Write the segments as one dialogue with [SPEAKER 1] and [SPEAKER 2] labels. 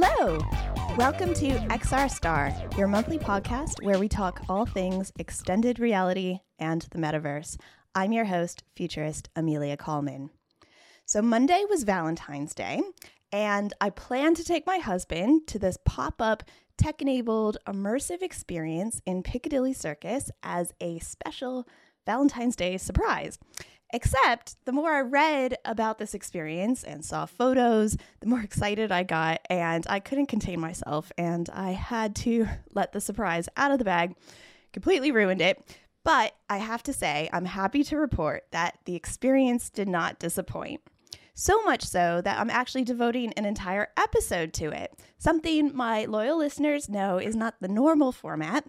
[SPEAKER 1] Hello! Welcome to XR Star, your monthly podcast where we talk all things extended reality and the metaverse. I'm your host, futurist Amelia Kallman. So, Monday was Valentine's Day, and I plan to take my husband to this pop up tech enabled immersive experience in Piccadilly Circus as a special Valentine's Day surprise. Except the more I read about this experience and saw photos, the more excited I got, and I couldn't contain myself, and I had to let the surprise out of the bag, completely ruined it. But I have to say, I'm happy to report that the experience did not disappoint. So much so that I'm actually devoting an entire episode to it, something my loyal listeners know is not the normal format,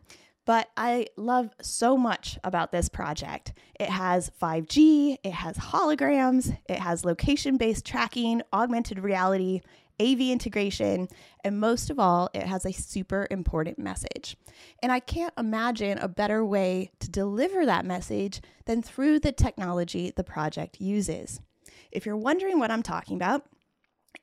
[SPEAKER 1] but I love so much about this project. It has 5G, it has holograms, it has location based tracking, augmented reality, AV integration, and most of all, it has a super important message. And I can't imagine a better way to deliver that message than through the technology the project uses. If you're wondering what I'm talking about,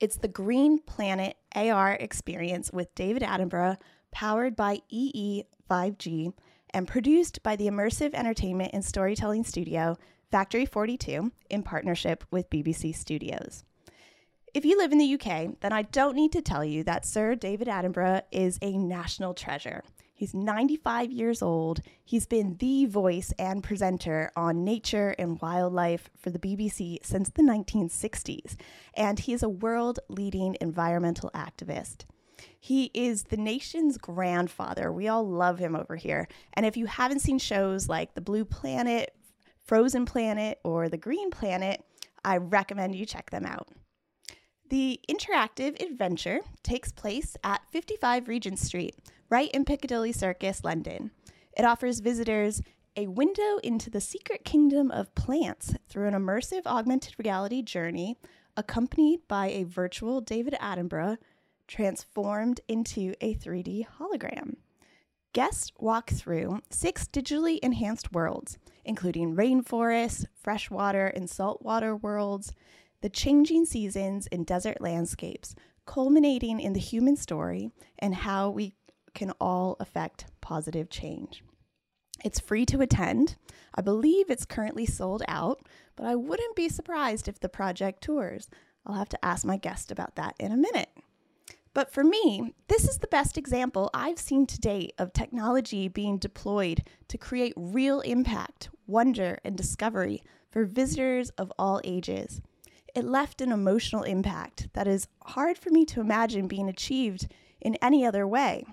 [SPEAKER 1] it's the Green Planet AR experience with David Attenborough, powered by EE 5G, and produced by the immersive entertainment and storytelling studio Factory 42 in partnership with BBC Studios. If you live in the UK, then I don't need to tell you that Sir David Attenborough is a national treasure. He's 95 years old. He's been the voice and presenter on nature and wildlife for the BBC since the 1960s, and he is a world leading environmental activist. He is the nation's grandfather. We all love him over here. And if you haven't seen shows like The Blue Planet, Frozen Planet, or The Green Planet, I recommend you check them out. The interactive adventure takes place at 55 Regent Street, right in Piccadilly Circus, London. It offers visitors a window into the secret kingdom of plants through an immersive augmented reality journey accompanied by a virtual David Attenborough transformed into a 3D hologram. Guests walk through six digitally enhanced worlds, including rainforests, freshwater and saltwater worlds, the changing seasons and desert landscapes, culminating in the human story and how we can all affect positive change. It's free to attend. I believe it's currently sold out, but I wouldn't be surprised if the project tours. I'll have to ask my guest about that in a minute. But for me, this is the best example I've seen to date of technology being deployed to create real impact, wonder, and discovery for visitors of all ages. It left an emotional impact that is hard for me to imagine being achieved in any other way.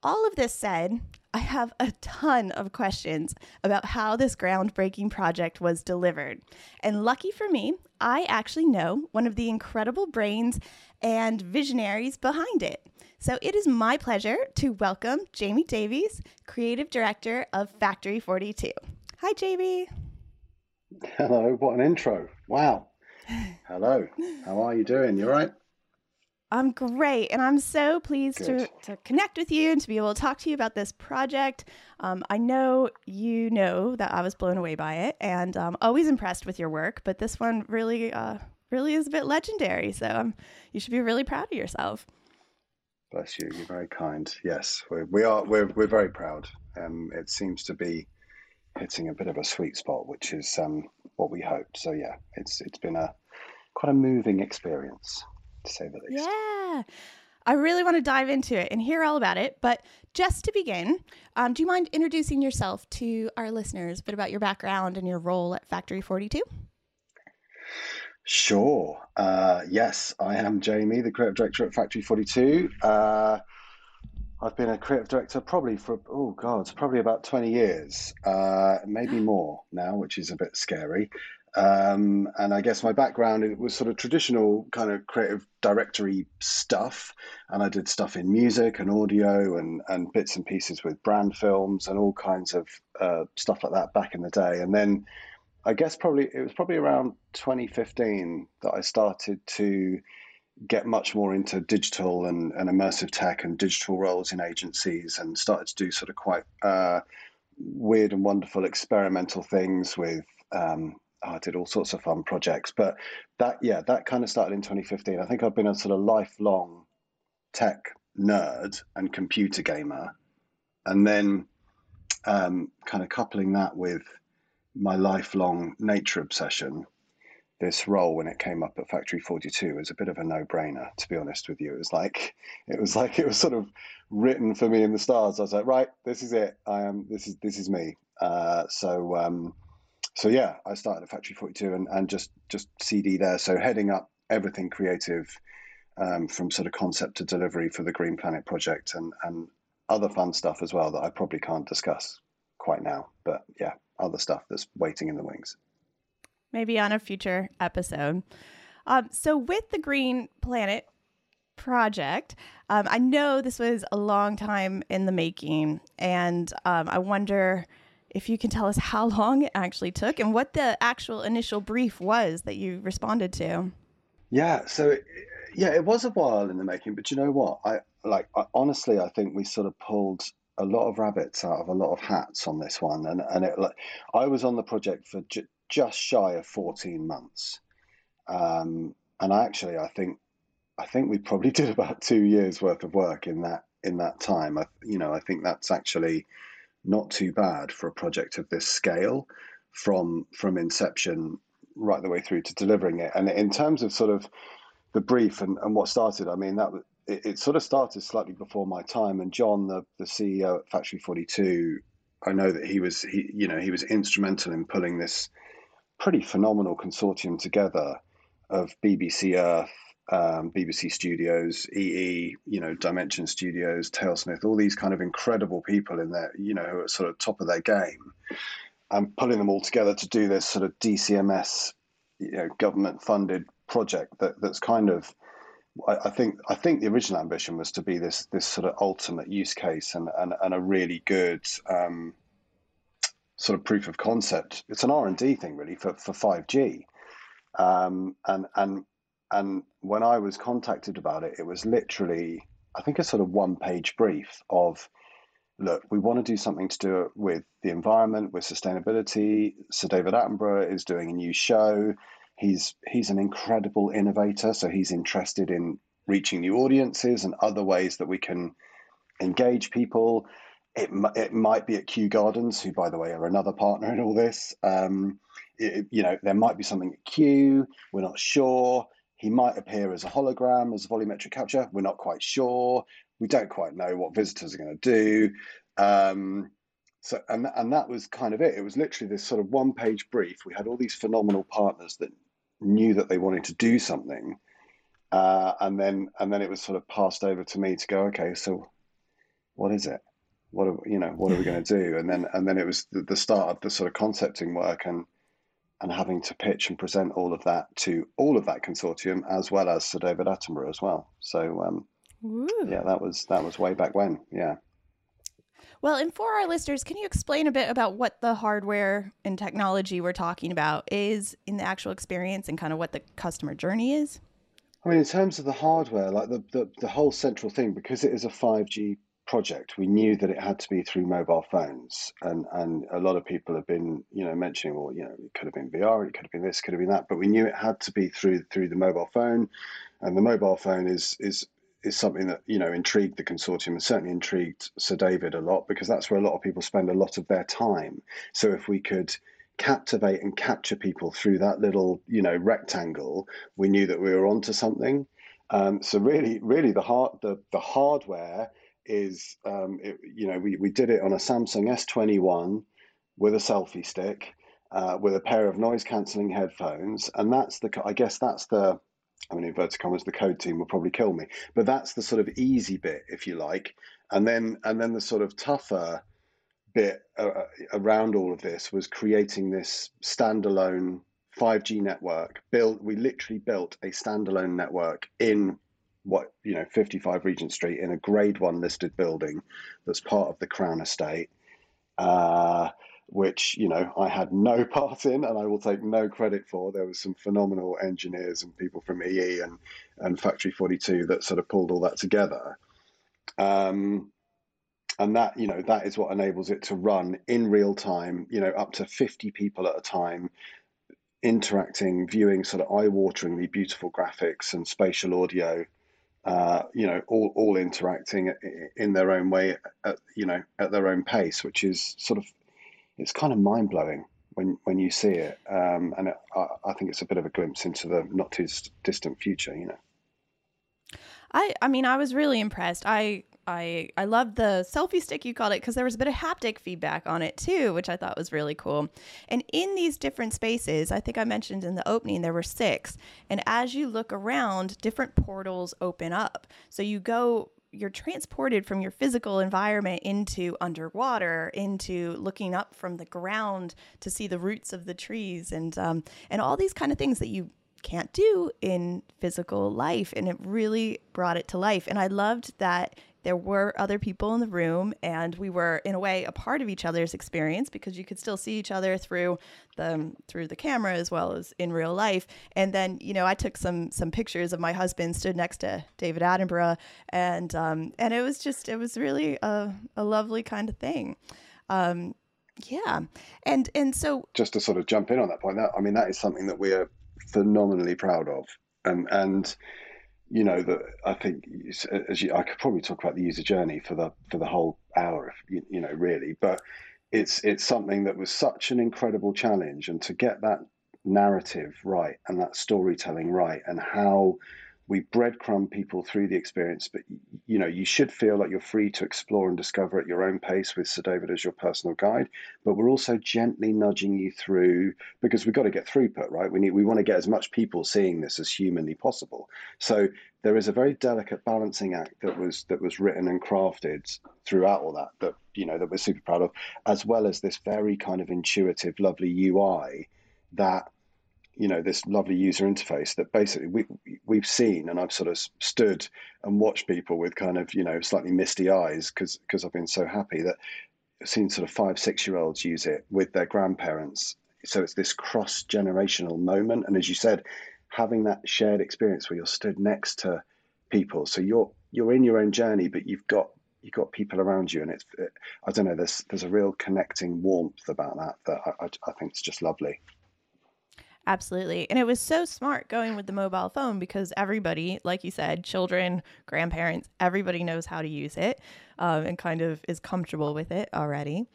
[SPEAKER 1] All of this said, I have a ton of questions about how this groundbreaking project was delivered. And lucky for me, I actually know one of the incredible brains and visionaries behind it. So it is my pleasure to welcome Jamie Davies, Creative Director of Factory 42. Hi, Jamie.
[SPEAKER 2] Hello, what an intro. Wow. Hello, how are you doing? You all right?
[SPEAKER 1] I'm great, and I'm so pleased to, to connect with you and to be able to talk to you about this project. Um, I know you know that I was blown away by it, and I'm um, always impressed with your work. But this one really, uh, really is a bit legendary. So um, you should be really proud of yourself.
[SPEAKER 2] Bless you. You're very kind. Yes, we're, we are. We're we're very proud. Um, it seems to be hitting a bit of a sweet spot, which is um, what we hoped. So yeah, it's it's been a quite a moving experience to say the least.
[SPEAKER 1] Yeah. I really want to dive into it and hear all about it. But just to begin, um, do you mind introducing yourself to our listeners, a bit about your background and your role at Factory 42?
[SPEAKER 2] Sure. Uh, yes, I am Jamie, the creative director at Factory 42. Uh, I've been a creative director probably for, oh God, probably about 20 years, uh, maybe more now, which is a bit scary. Um, and I guess my background it was sort of traditional kind of creative directory stuff, and I did stuff in music and audio and and bits and pieces with brand films and all kinds of uh, stuff like that back in the day. And then I guess probably it was probably around 2015 that I started to get much more into digital and, and immersive tech and digital roles in agencies and started to do sort of quite uh, weird and wonderful experimental things with um, I did all sorts of fun projects. But that, yeah, that kind of started in 2015. I think I've been a sort of lifelong tech nerd and computer gamer, and then um, kind of coupling that with my lifelong nature obsession, this role when it came up at Factory 42 was a bit of a no-brainer, to be honest with you. It was like it was like it was sort of written for me in the stars. I was like, right, this is it. I am. This is this is me. Uh, so um, so yeah, I started at Factory 42 and, and just just CD there. So heading up everything creative um, from sort of concept to delivery for the Green Planet project and and other fun stuff as well that I probably can't discuss quite now. But yeah, other stuff that's waiting in the wings.
[SPEAKER 1] Maybe on a future episode. Um, so, with the Green Planet project, um, I know this was a long time in the making, and um, I wonder if you can tell us how long it actually took and what the actual initial brief was that you responded to.
[SPEAKER 2] Yeah, so yeah, it was a while in the making, but you know what? I like I, honestly, I think we sort of pulled a lot of rabbits out of a lot of hats on this one, and and it like I was on the project for j- just shy of fourteen months, um, and actually I think I think we probably did about two years worth of work in that in that time. I, you know, I think that's actually not too bad for a project of this scale, from from inception right the way through to delivering it. And in terms of sort of the brief and, and what started, I mean that it, it sort of started slightly before my time. And John, the the CEO at Factory Forty Two, I know that he was he you know he was instrumental in pulling this pretty phenomenal consortium together of BBC Earth, um, BBC Studios, EE, you know, Dimension Studios, Talesmith, all these kind of incredible people in there, you know, who are sort of top of their game, and pulling them all together to do this sort of DCMS, you know, government funded project that that's kind of I, I, think I think the original ambition was to be this this sort of ultimate use case and and, and a really good um, sort of proof of concept. It's an R and D thing really for for five G, um, and and and when I was contacted about it, it was literally I think a sort of one page brief of look, we want to do something to do with the environment, with sustainability. Sir David Attenborough is doing a new show. He's he's an incredible innovator, so he's interested in reaching new audiences and other ways that we can engage people. It, it might be at Kew Gardens, who, by the way, are another partner in all this. Um, it, you know, there might be something at Kew. We're not sure. He might appear as a hologram, as a volumetric capture. We're not quite sure. We don't quite know what visitors are going to do. Um, so, and and that was kind of it. It was literally this sort of one-page brief. We had all these phenomenal partners that knew that they wanted to do something, uh, and then and then it was sort of passed over to me to go, okay, so what is it? What are, you know? What are we going to do? And then and then it was the, the start of the sort of concepting work and and having to pitch and present all of that to all of that consortium as well as Sir David Attenborough as well. So um, yeah, that was that was way back when. Yeah.
[SPEAKER 1] Well, and for our listeners, can you explain a bit about what the hardware and technology we're talking about is in the actual experience and kind of what the customer journey is?
[SPEAKER 2] I mean, in terms of the hardware, like the, the, the whole central thing, because it is a 5G project, we knew that it had to be through mobile phones. And, and a lot of people have been, you know, mentioning, well, you know, it could have been VR, it could have been this, could have been that, but we knew it had to be through through the mobile phone. And the mobile phone is is is something that you know intrigued the consortium and certainly intrigued Sir David a lot because that's where a lot of people spend a lot of their time. So if we could captivate and capture people through that little you know rectangle, we knew that we were onto something. Um, so really, really the hard the the hardware is um, it, you know we we did it on a Samsung S21 with a selfie stick. Uh, with a pair of noise cancelling headphones, and that's the I guess that's the I mean, inverted commas, the code team will probably kill me. But that's the sort of easy bit, if you like, and then and then the sort of tougher bit uh, uh around all of this was creating this standalone 5G network. Built, we literally built a standalone network in what you know 55 Regent Street in a Grade One listed building that's part of the Crown Estate. Uh, which you know I had no part in, and I will take no credit for. There was some phenomenal engineers and people from EE and and Factory Forty Two that sort of pulled all that together. Um, and that you know that is what enables it to run in real time. You know, up to fifty people at a time, interacting, viewing sort of eye-wateringly beautiful graphics and spatial audio uh, you know, all, all interacting in their own way, at, you know, at their own pace, which is sort of, it's kind of mind blowing when when you see it, um, and it, I, I, think it's a bit of a glimpse into the not too distant future, you know.
[SPEAKER 1] I I mean, I was really impressed. I I I loved the selfie stick you called it because there was a bit of haptic feedback on it too, which I thought was really cool. And in these different spaces, I think I mentioned in the opening there were six, and as you look around, different portals open up. So you go you're transported from your physical environment into underwater, into looking up from the ground to see the roots of the trees, and um, and all these kind of things that you can't do in physical life. And it really brought it to life. And I loved that there were other people in the room and we were in a way a part of each other's experience because you could still see each other through the through the camera as well as in real life. And then you know i took some some pictures of my husband stood next to david attenborough and um and it was just it was really a, a lovely kind of thing. Um yeah. And and so
[SPEAKER 2] just to sort of jump in on that point that i mean that is something that we are phenomenally proud of. And and you know that I think as you, I could probably talk about the user journey for the for the whole hour, if you, you know, really. But it's it's something that was such an incredible challenge, and to get that narrative right and that storytelling right, and how we breadcrumb people through the experience, but you know, you should feel like you're free to explore and discover at your own pace with Sir David as your personal guide. But we're also gently nudging you through because we've got to get throughput, right? We need we want to get as much people seeing this as humanly possible. So there is a very delicate balancing act that was that was written and crafted throughout all that that you know that we're super proud of, as well as this very kind of intuitive, lovely UI that you know this lovely user interface that basically we we've seen and I've sort of stood and watched people with kind of you know slightly misty eyes because because I've been so happy that I've seen sort of five six year olds use it with their grandparents. So it's this cross generational moment. And as you said having that shared experience where you're stood next to people. So you're you're in your own journey but you've got you've got people around you. And it's it, I don't know there's there's a real connecting warmth about that that I, I, I think is just lovely
[SPEAKER 1] Absolutely. And it was so smart going with the mobile phone because everybody, like you said, children, grandparents, everybody knows how to use it um, and kind of is comfortable with it already.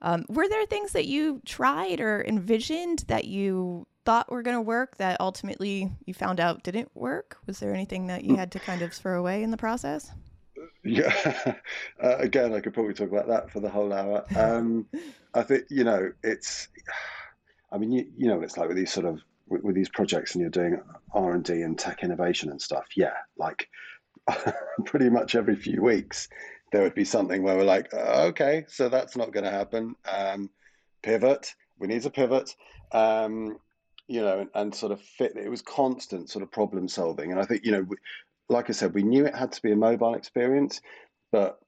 [SPEAKER 1] Um, were there things that you tried or envisioned that you thought were going to work that ultimately you found out didn't work? Was there anything that you had to kind of throw away in the process?
[SPEAKER 2] Yeah, uh, again, I could probably talk about that for the whole hour. Um, I think you know it's I mean, you, you know, what it's like with these sort of with, with these projects, and you're doing R and D and tech innovation and stuff. Yeah, like pretty much every few weeks, there would be something where we're like, oh, okay, so that's not going to happen. Um, pivot. We need to pivot. Um, you know, and, and, sort of fit. It was constant sort of problem solving, and I think you know, like I said, we knew it had to be a mobile experience, but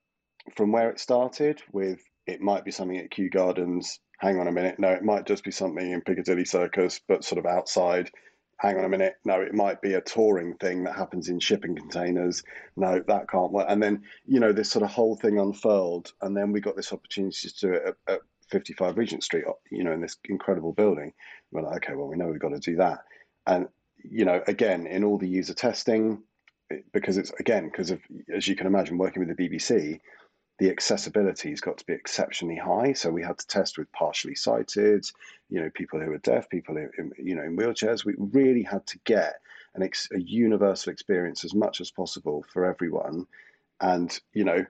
[SPEAKER 2] from where it started with it might be something at Kew Gardens hang on a minute, no, it might just be something in Piccadilly Circus, but sort of outside. Hang on a minute, no, it might be a touring thing that happens in shipping containers. No, that can't work. And then, you know, this sort of whole thing unfurled. And then we got this opportunity to do it at, at 55 Regent Street, uh, you know, in this incredible building. We're like, okay, well, we know we've got to do that. And, you know, again, in all the user testing, because it's, again, because of, as you can imagine, working with the BBC, the accessibility has got to be exceptionally high. So we had to test with partially sighted, you know, people who are deaf, people in, in you know in wheelchairs. We really had to get an ex, a universal experience as much as possible for everyone. And you know,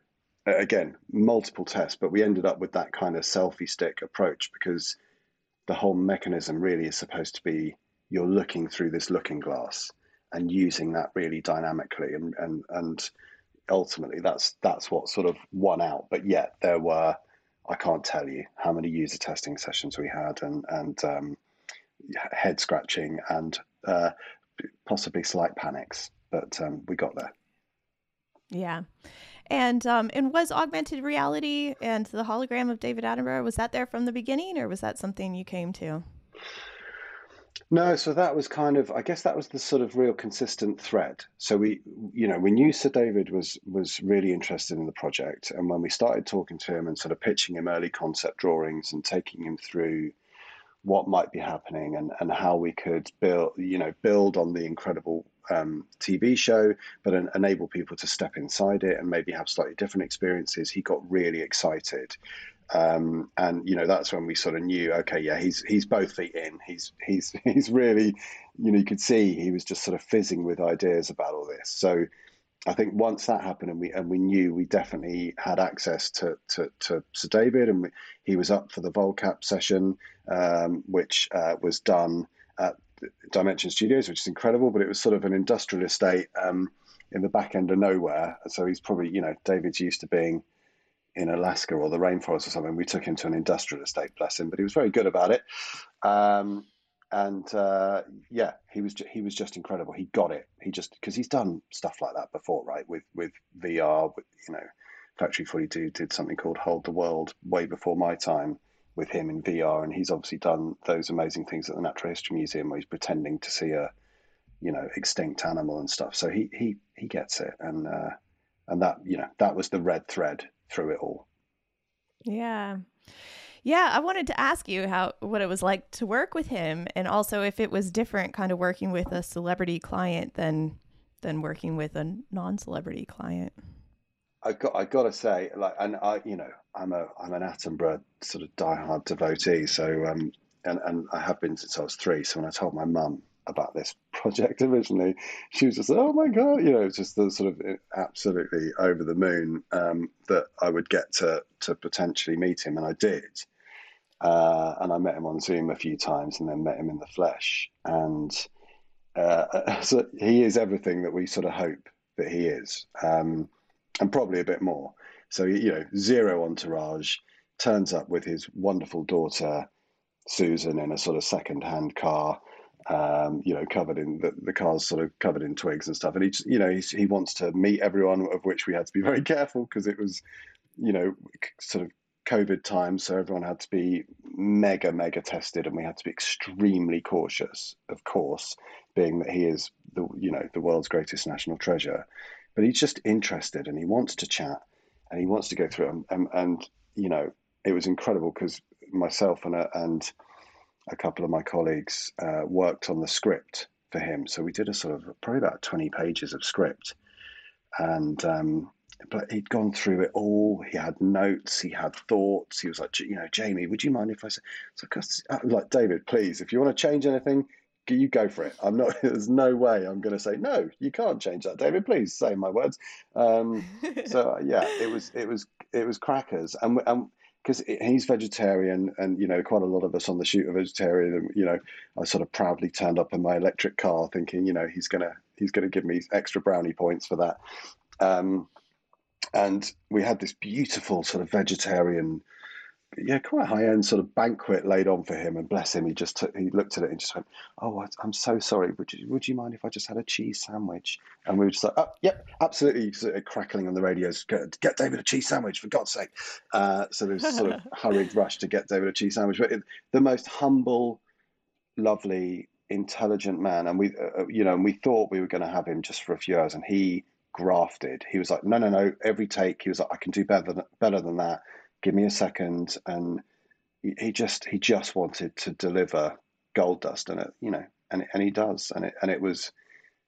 [SPEAKER 2] again, multiple tests, but we ended up with that kind of selfie stick approach because the whole mechanism really is supposed to be you're looking through this looking glass and using that really dynamically and and and ultimately that's that's what sort of won out. But yet there were I can't tell you how many user testing sessions we had and and um, head scratching and uh, possibly slight panics, but um, we got there.
[SPEAKER 1] Yeah. And um, and was augmented reality and the hologram of David Attenborough was that there from the beginning, or was that something you came to?
[SPEAKER 2] No, so that was kind of, I guess that was the sort of real consistent thread. So we, you know, we knew Sir David was was really interested in the project, and when we started talking to him and sort of pitching him early concept drawings and taking him through what might be happening and, and how we could build, you know, build on the incredible um, TV show, but en- enable people to step inside it and maybe have slightly different experiences. He got really excited, um, and you know that's when we sort of knew, okay, yeah, he's he's both feet in. He's he's he's really, you know, you could see he was just sort of fizzing with ideas about all this. So I think once that happened and we and we knew we definitely had access to to, to Sir David and we, he was up for the Volcap session, um, which uh, was done at Dimension Studios, which is incredible. But it was sort of an industrial estate um, in the back end of nowhere. So he's probably you know David's used to being in Alaska or the rainforest or something. We took him to an industrial estate, bless him, but he was very good about it. Um, and uh, yeah, he was he was just incredible. He got it. He just because he's done stuff like that before, right? With with VR, with, you know, Factory Forty Two did something called Hold the World way before my time with him in VR, and he's obviously done those amazing things at the Natural History Museum where he's pretending to see a you know extinct animal and stuff. So he he he gets it, and uh, and that you know that was the red thread through it all.
[SPEAKER 1] Yeah. Yeah, I wanted to ask you how what it was like to work with him and also if it was different kind of working with a celebrity client than than working with a non-celebrity client.
[SPEAKER 2] I got I got to say like and I you know I'm a I'm an Attenborough sort of diehard devotee so um and and I have been since I was 3 so when I told my mum about this project originally she was just oh my god you know just the sort of absolutely over the moon um, that I would get to to potentially meet him and I did uh, and I met him on Zoom a few times and then met him in the flesh. And uh, so he is everything that we sort of hope that he is, um, and probably a bit more. So, you know, zero entourage, turns up with his wonderful daughter, Susan, in a sort of second hand car. Um, you know, covered in the, the car's sort of covered in twigs and stuff. And he, you know, he wants to meet everyone, of which we had to be very careful because it was, you know, sort of COVID times, so everyone had to be mega, mega tested, and we had to be extremely cautious. Of course, being that he is the you know the world's greatest national treasure, but he's just interested and he wants to chat and he wants to go through. And, and, and you know, it was incredible because myself and a, and a couple of my colleagues uh, worked on the script for him. So we did a sort of probably about twenty pages of script, and um, but he'd gone through it all. He had notes, he had thoughts. He was like, you know, Jamie, would you mind if I said, so, uh, like, David, please, if you want to change anything, you go for it. I'm not. There's no way I'm going to say no. You can't change that, David. Please say my words. Um, so yeah, it was it was it was crackers, and and because he's vegetarian, and you know, quite a lot of us on the shoot are vegetarian. And you know, I sort of proudly turned up in my electric car, thinking, you know, he's gonna he's gonna give me extra brownie points for that. Um, and we had this beautiful sort of vegetarian yeah, quite high end sort of banquet laid on for him. And bless him, he just took, he looked at it and just went, "Oh, I'm so sorry. Would you would you mind if I just had a cheese sandwich?" And we were just like, "Oh, yep, absolutely." Sort of crackling on the radios, get, get David a cheese sandwich for God's sake. Uh, so there's sort of hurried rush to get David a cheese sandwich. But it, the most humble, lovely, intelligent man, and we, uh, uh you know, and we thought we were going to have him just for a few hours, and he grafted. He was like, no, no, no. Every take, he was like, I can do better than, better than that. Give me a second. And he just he just wanted to deliver gold dust, and it, you know, and and he does. And it and it was,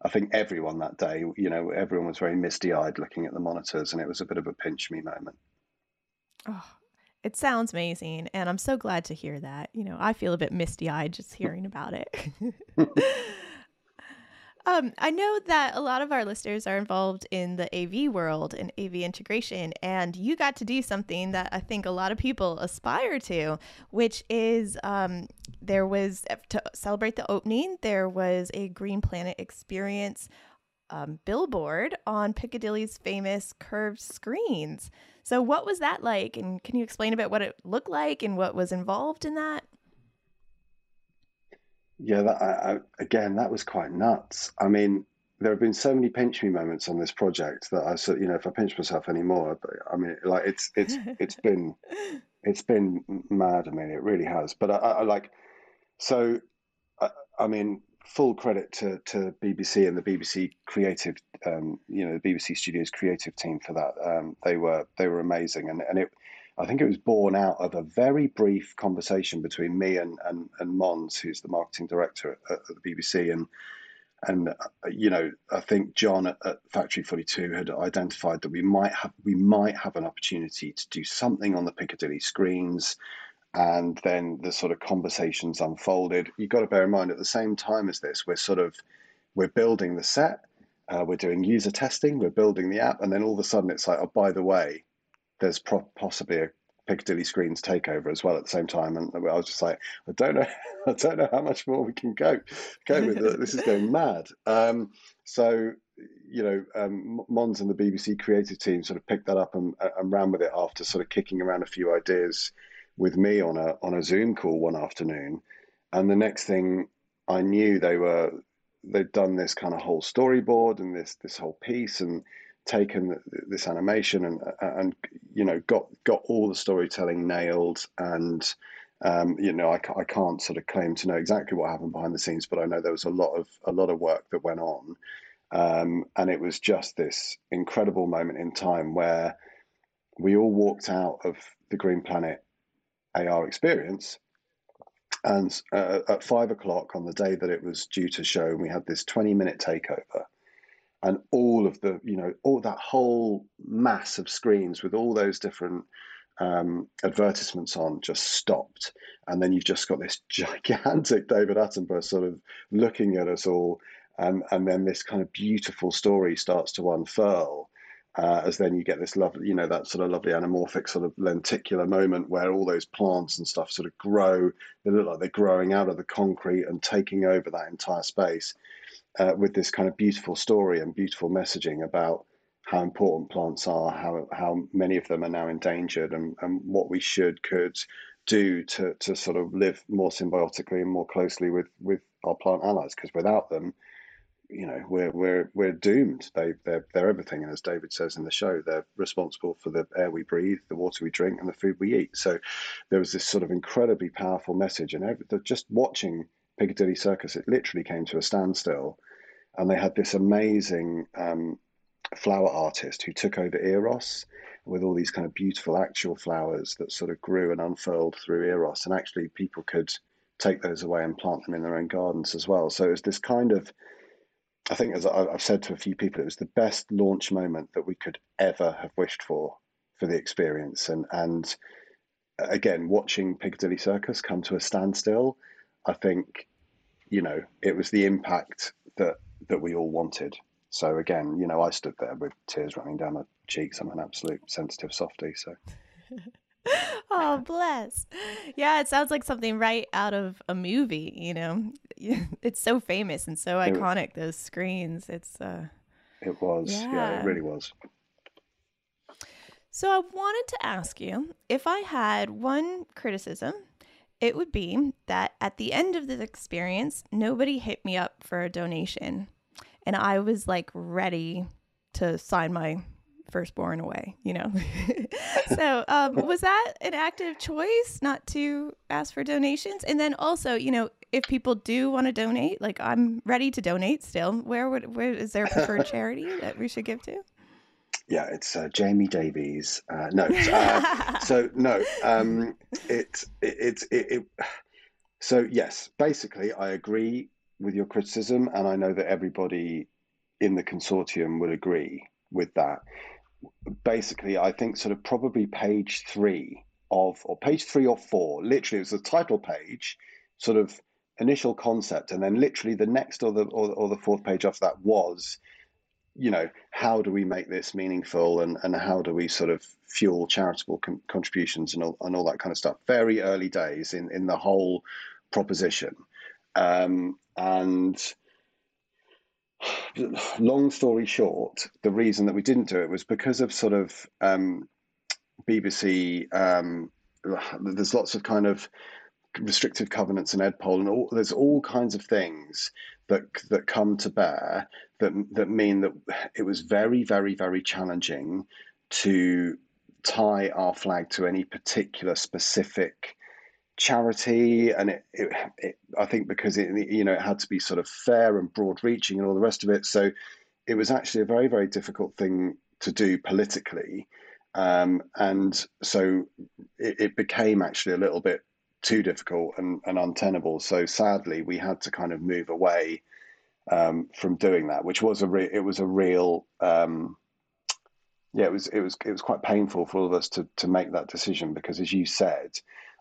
[SPEAKER 2] I think everyone that day, you know, everyone was very misty eyed looking at the monitors, and it was a bit of a pinch me moment.
[SPEAKER 1] Oh, it sounds amazing, and I'm so glad to hear that. You know, I feel a bit misty eyed just hearing about it. Um, I know that a lot of our listeners are involved in the AV world and AV integration, and you got to do something that I think a lot of people aspire to, which is um, there was to celebrate the opening, there was a Green Planet experience um, billboard on Piccadilly's famous curved screens. So, what was that like? And can you explain a bit what it looked like and what was involved in that?
[SPEAKER 2] Yeah, that, I, I, again, that was quite nuts. I mean, there have been so many pinch me moments on this project that I said, you know, if I pinch myself anymore, I mean, like it's it's it's been it's been mad. I mean, it really has. But I, I like so. I, I, mean, full credit to to BBC and the BBC creative, um, you know, the BBC Studios creative team for that. Um, they were they were amazing, and and it I think it was born out of a very brief conversation between me and and, and Mons, who's the marketing director at, at the BBC, and and uh, you know I think John at, at, Factory 42 had identified that we might have we might have an opportunity to do something on the Piccadilly screens, and then the sort of conversations unfolded. You've got to bear in mind at the same time as this, we're sort of we're building the set, uh, we're doing user testing, we're building the app, and then all of a sudden it's like, oh, by the way, there's pro- possibly a Piccadilly Screens takeover as well at the same time, and I was just like, I don't know, I don't know how much more we can go go with. This is going mad. Um, so you know, um, Mons and the BBC creative team sort of picked that up and, and ran with it after sort of kicking around a few ideas with me on a on a Zoom call one afternoon, and the next thing I knew, they were they'd done this kind of whole storyboard and this this whole piece and taken this animation and and you know got got all the storytelling nailed and um, you know I, I can't sort of claim to know exactly what happened behind the scenes but I know there was a lot of a lot of work that went on. Um, and it was just this incredible moment in time where we all walked out of the Green Planet AR experience and uh, at five o'clock on the day that it was due to show we had this 20 minute takeover and all of the you know all that whole mass of screens with all those different um, advertisements on just stopped. And then you've just got this gigantic david attenborough sort of looking at us all. And and then this kind of beautiful story starts to unfurl uh, as then you get this lovely, you know, that sort of lovely anamorphic sort of lenticular moment where all those plants and stuff sort of grow. They look like they're growing out of the concrete and taking over that entire space uh, with this kind of beautiful story and beautiful messaging about how important plants are, how how many of them are now endangered, and, and what we should could do to to sort of live more symbiotically and more closely with with our plant allies. Because without them, you know, we're we're we're doomed. They they're they're everything, and as David says in the show, they're responsible for the air we breathe, the water we drink, and the food we eat. So there was this sort of incredibly powerful message, and every, just watching Piccadilly Circus, it literally came to a standstill. And they had this amazing um, flower artist who took over Eros with all these kind of beautiful actual flowers that sort of grew and unfurled through Eros. And actually, people could take those away and plant them in their own gardens as well. So it was this kind of, I think, as I've said to a few people, it was the best launch moment that we could ever have wished for for the experience. And and again, watching Piccadilly Circus come to a standstill, I think you know, it was the impact that that we all wanted. So again, you know, I stood there with tears running down my cheeks. I'm an absolute sensitive softie. So.
[SPEAKER 1] oh, bless. Yeah, it sounds like something right out of a movie. You know, it's so famous and so iconic. It, those screens. It's. uh
[SPEAKER 2] It was. Yeah. yeah, it really was.
[SPEAKER 1] So I wanted to ask you if I had one criticism it would be that at the end of the experience, nobody hit me up for a donation. And I was like ready to sign my firstborn away, you know? so, um, was that an active choice not to ask for donations? And then also, you know, if people do want to donate, like I'm ready to donate still, where would, where is there a preferred charity that we should give to?
[SPEAKER 2] Yeah, it's uh, Jamie Davies. Uh, no, uh, so no, um, it, it, it, it, So yes, basically, I agree with your criticism, and I know that everybody in the consortium would agree with that. Basically, I think sort of probably page three of, or page three or four, literally, it was the title page, sort of initial concept, and then literally the next or the or, or the fourth page after that was you know, how do we make this meaningful and, and how do we sort of fuel charitable con- contributions and all, and all that kind of stuff? Very early days in, in the whole proposition. Um, and long story short, the reason that we didn't do it was because of sort of um, BBC. Um, there's lots of kind of restrictive covenants and EDPOL, and all, there's all kinds of things that that come to bear that that mean that it was very, very, very challenging to tie our flag to any particular specific charity. And it, it, it, i think because it you know it had to be sort of fair and broad reaching and all the rest of it. So it was actually a very very difficult thing to do politically. Um, and so it, it, became actually a little bit too difficult and, and, untenable. So sadly, we had to kind of move away um, from doing that, which was a re- it was a real um, yeah it was it was it was quite painful for all of us to to make that decision because as you said,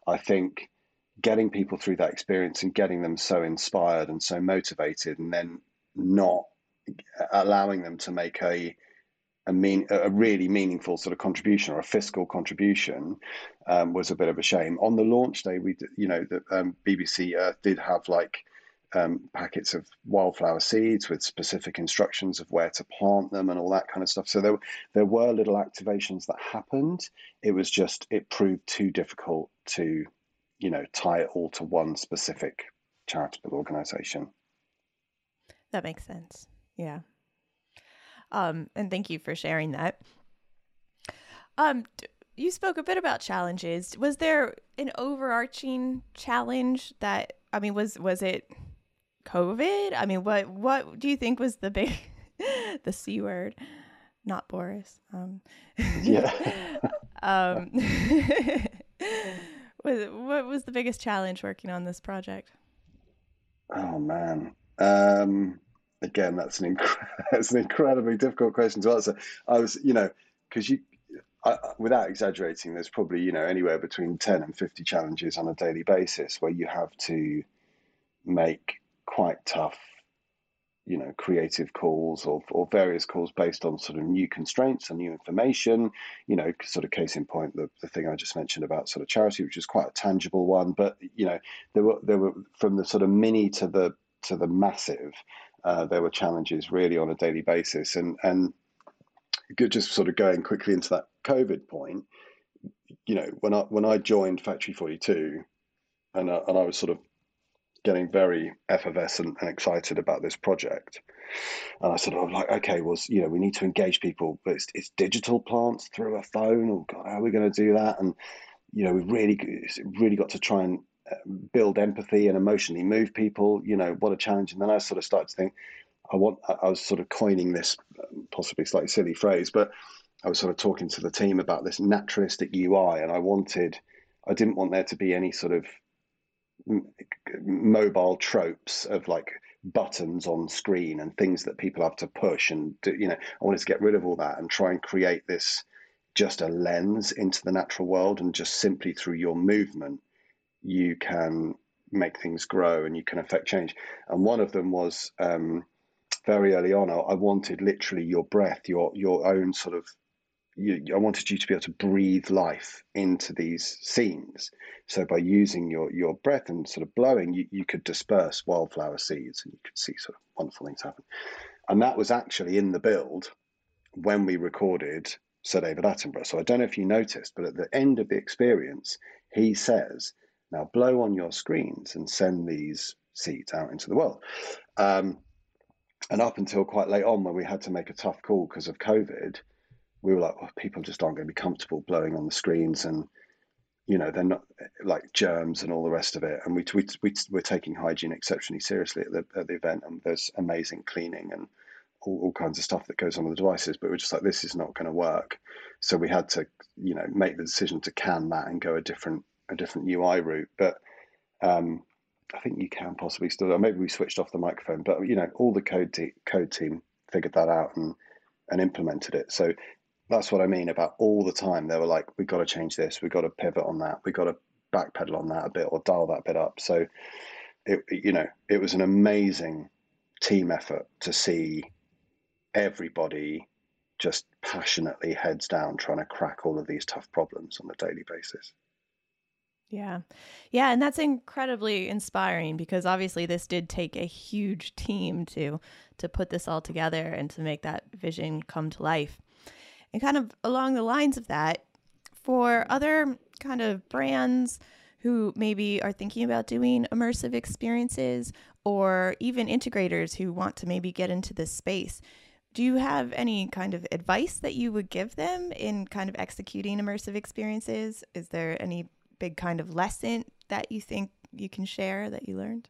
[SPEAKER 2] I think getting people through that experience and getting them so inspired and so motivated and then not allowing them to make a a mean a really meaningful sort of contribution or a fiscal contribution um, was a bit of a shame. On the launch day, we you know the um, BBC Earth did have like um, packets of wildflower seeds with specific instructions of where to plant them and all that kind of stuff. So there there were little activations that happened. It was just it proved too difficult to you know tie it all to one specific charitable organization.
[SPEAKER 1] That makes sense. Yeah. Um, and thank you for sharing that. Um, you spoke a bit about challenges. Was there an overarching challenge that I mean was was it COVID? I mean, what what do you think was the big the c word? Not Boris. Um,
[SPEAKER 2] yeah.
[SPEAKER 1] um, was what was the biggest challenge working on this project?
[SPEAKER 2] Oh man. Um, again, that's an inc- that's an incredibly difficult question to answer. I was, you know, because you, I, without exaggerating, there's probably you know anywhere between ten and fifty challenges on a daily basis where you have to make quite tough, you know, creative calls or or various calls based on sort of new constraints and new information. You know, sort of case in point, the, the thing I just mentioned about sort of charity, which is quite a tangible one. But you know, there were there were from the sort of mini to the to the massive uh, there were challenges really on a daily basis. And and just sort of going quickly into that COVID point, you know, when I when I joined Factory Forty Two, and I, and I was sort of getting very effervescent and excited about this project. And I sort of like, okay, well, you know, we need to engage people, but it's, it's digital plants through a phone. Oh God, how are we going to do that? And you know, we've really, really got to try and uh, build empathy and emotionally move people. You know, what a challenge. And then I sort of started to think, I want, I was sort of coining this possibly slightly silly phrase, but I was sort of talking to the team about this naturalistic UI, and I wanted, I didn't want there to be any sort of mobile tropes of like buttons on screen and things that people have to push and do, you know i wanted to get rid of all that and try and create this just a lens into the natural world and just simply through your movement you can make things grow and you can affect change. And one of them was um, very early on. I wanted literally your breath, your your own sort of. You, I wanted you to be able to breathe life into these scenes. So by using your your breath and sort of blowing, you, you could disperse wildflower seeds and you could see sort of wonderful things happen. And that was actually in the build when we recorded Sir David Attenborough. So I don't know if you noticed, but at the end of the experience, he says, now blow on your screens and send these seeds out into the world. Um, and up until quite late on, when we had to make a tough call because of COVID, we were like, well, people just aren't going to be comfortable blowing on the screens, and you know they're not like germs and all the rest of it. And we we, we we're taking hygiene exceptionally seriously at the at the event, and there's amazing cleaning and all, all kinds of stuff that goes on with the devices. But we're just like, this is not going to work. So we had to, you know, make the decision to can that and go a different a different UI route. But um, I think you can possibly still. Maybe we switched off the microphone, but you know, all the code te- code team figured that out and and implemented it. So that's what I mean about all the time. They were like, "We got to change this. We got to pivot on that. We got to backpedal on that a bit or dial that bit up." So it, you know, it was an amazing team effort to see everybody just passionately heads down trying to crack all of these tough problems on a daily basis.
[SPEAKER 1] Yeah. Yeah. And that's incredibly inspiring because obviously this did take a huge team to to put this all together and to make that vision come to life. And kind of along the lines of that, for other kind of brands who maybe are thinking about doing immersive experiences or even integrators who want to maybe get into this space, do you have any kind of advice that you would give them in kind of executing immersive experiences? Is there any big kind of lesson that you think you can share that you learned?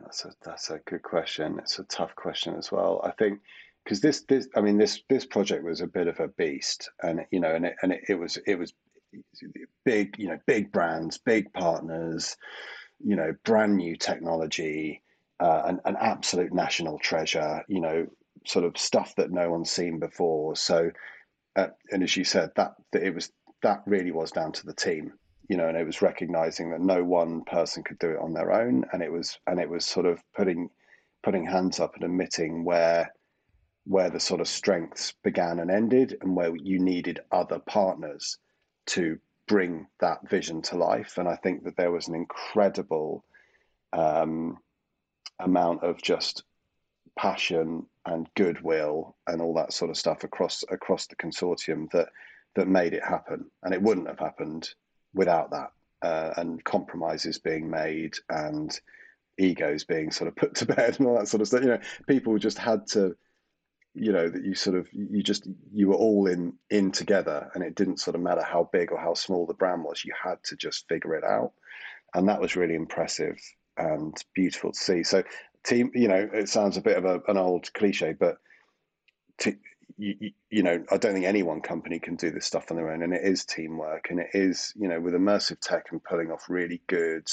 [SPEAKER 2] That's a that's a good question. It's a tough question as well. I think because this this I mean this this project was a bit of a beast, and you know, and it, and it, it was it was big, you know, big brands, big partners, you know, brand new technology, uh, an, an absolute national treasure, you know, sort of stuff that no one's seen before. So, uh, and as you said, that, that it was that really was down to the team, you know, and it was recognizing that no one person could do it on their own, and it was and it was sort of putting putting hands up and admitting where where the sort of strengths began and ended, and where you needed other partners to bring that vision to life. And I think that there was an incredible um, amount of just passion and goodwill and all that sort of stuff across across the consortium that that made it happen. And it wouldn't have happened without that. Uh, and compromises being made and egos being sort of put to bed and all that sort of stuff. You know, people just had to you know that you sort of you just you were all in in together and it didn't sort of matter how big or how small the brand was you had to just figure it out and that was really impressive and beautiful to see so team you know it sounds a bit of a, an old cliche but to, you, you know i don't think any one company can do this stuff on their own and it is teamwork and it is you know with immersive tech and pulling off really good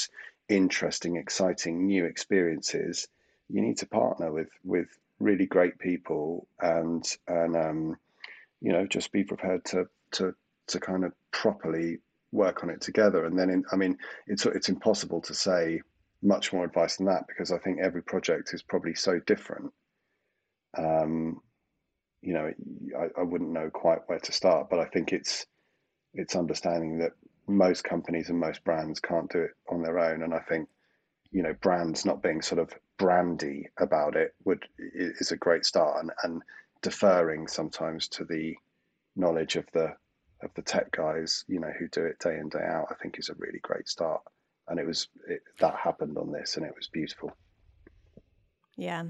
[SPEAKER 2] interesting exciting new experiences you need to partner with with really great people and and um, you know just be prepared to to to kind of properly work on it together. And then in, i mean it's it's impossible to say much more advice than that because i think every project is probably so different. Um, you know I, I wouldn't know quite where to start but i think it's it's understanding that most companies and most brands can't do it on their own. And i think you know brands not being sort of brandy about it would is a great start and, and deferring sometimes to the knowledge of the of the tech guys you know who do it day in day out i think is a really great start. And it was it, that happened on this and it was beautiful
[SPEAKER 1] yeah,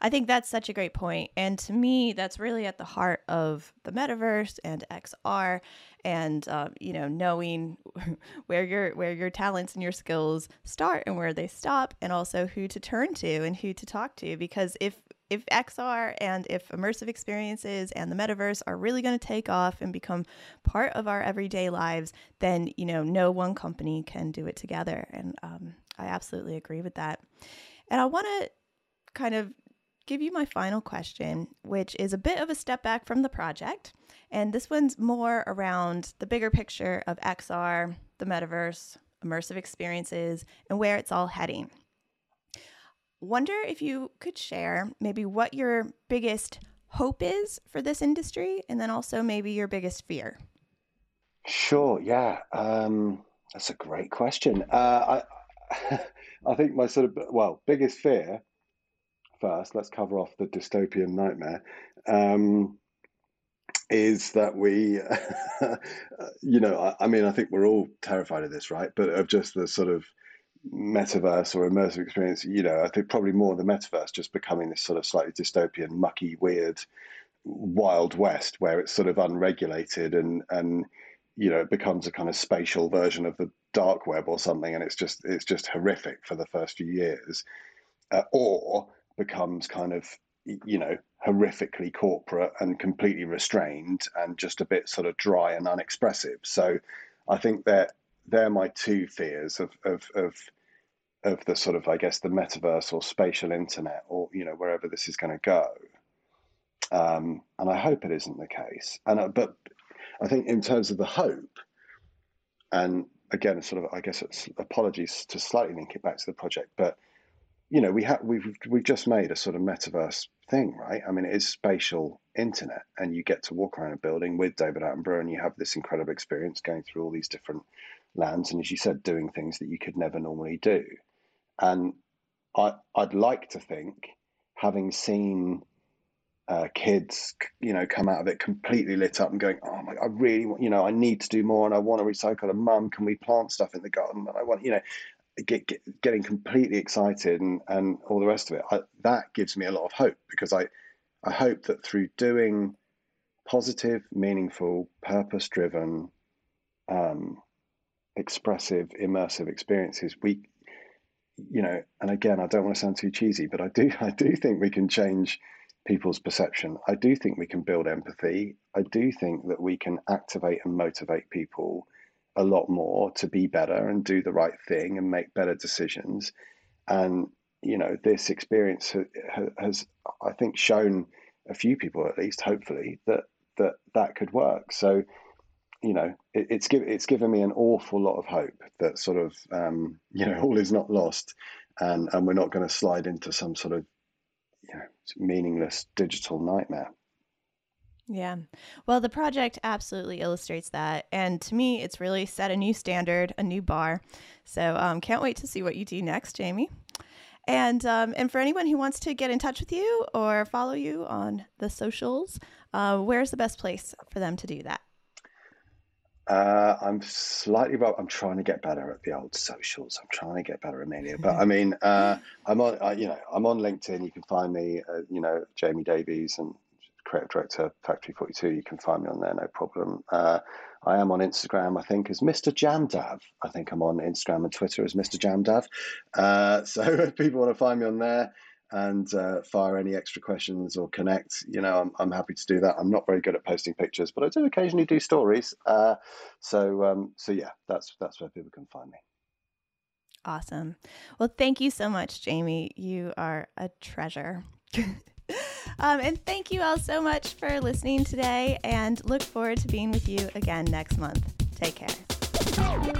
[SPEAKER 1] I think that's such a great point. And to me, that's really at the heart of the metaverse and XR, and uh, you know, knowing where your where your talents and your skills start and where they stop, and also who to turn to and who to talk to. Because if if XR and if immersive experiences and the metaverse are really going to take off and become part of our everyday lives, then you know, no one company can do it together. And um, I absolutely agree with that. And I want to kind of give you my final question, which is a bit of a step back from the project. And this one's more around the bigger picture of XR, the metaverse, immersive experiences, and where it's all heading. Wonder if you could share maybe what your biggest hope is for this industry, and then also maybe your biggest fear.
[SPEAKER 2] Sure, yeah. Um, that's a great question. Uh, I, I think my sort of, well, biggest fear first, let's cover off the dystopian nightmare, um, is that we, you know, I, I, mean, I think we're all terrified of this, right? But of just the sort of metaverse or immersive experience, you know, I think probably more the metaverse just becoming this sort of slightly dystopian, mucky, weird, wild west where it's sort of unregulated and and you know it becomes a kind of spatial version of the dark web or something and it's just it's just horrific for the first few years uh, or becomes kind of you know horrifically corporate and completely restrained and just a bit sort of dry and unexpressive. So i think that they're my two fears of of of of the sort of i guess the metaverse or spatial internet or you know wherever this is going to go. Um, and i hope it isn't the case. And uh, but i think in terms of the hope and again sort of i guess it's apologies to slightly link it back to the project but you know, we have we've we've just made a sort of metaverse thing, right? I mean, it is spatial internet, and you get to walk around a building with David Attenborough, and you have this incredible experience going through all these different lands, and as you said, doing things that you could never normally do. And I I'd like to think, having seen uh, kids, you know, come out of it completely lit up and going, oh my, I really want, you know, I need to do more, and I want to recycle. And mum, can we plant stuff in the garden? And I want, you know, get, get, getting completely excited and, and all the rest of it, I, that gives me a lot of hope because I, I hope that through doing positive, meaningful, purpose driven, um, expressive, immersive experiences, we, you know, and again, I don't want to sound too cheesy, but I do, I do think we can change people's perception. I do think we can build empathy. I do think that we can activate and motivate people a lot more to be better and do the right thing and make better decisions. And you know, this experience has, has I think, shown a few people at least, hopefully, that that that could work. So, you know, it, it's it's given me an awful lot of hope that sort of um, you know all is not lost, and and we're not going to slide into some sort of you know meaningless digital nightmare.
[SPEAKER 1] Yeah. Well, the project absolutely illustrates that. And to me, it's really set a new standard, a new bar. So um, can't wait to see what you do next, Jamie. And um, and for anyone who wants to get in touch with you or follow you on the socials, uh, where's the best place for them to do that?
[SPEAKER 2] Uh, I'm slightly well. I'm trying to get better at the old socials. I'm trying to get better, Amelia. But I mean, uh, I'm on. Uh, you know, I'm on LinkedIn. You can find me. Uh, you know, Jamie Davies and creative director Factory 42. You can find me on there, no problem. Uh, I am on Instagram, I think, as Mr. Jamdav. I think I'm on Instagram and Twitter as Mr. Jamdav. Uh, so if people want to find me on there and uh, fire any extra questions or connect, you know, I'm, I'm happy to do that. I'm not very good at posting pictures, but I do occasionally do stories. Uh, so, um, so yeah, that's that's where people can find me.
[SPEAKER 1] Awesome. Well, thank you so much, Jamie. You are a treasure. Um, and thank you all so much for listening today and look forward to being with you again next month. Take care.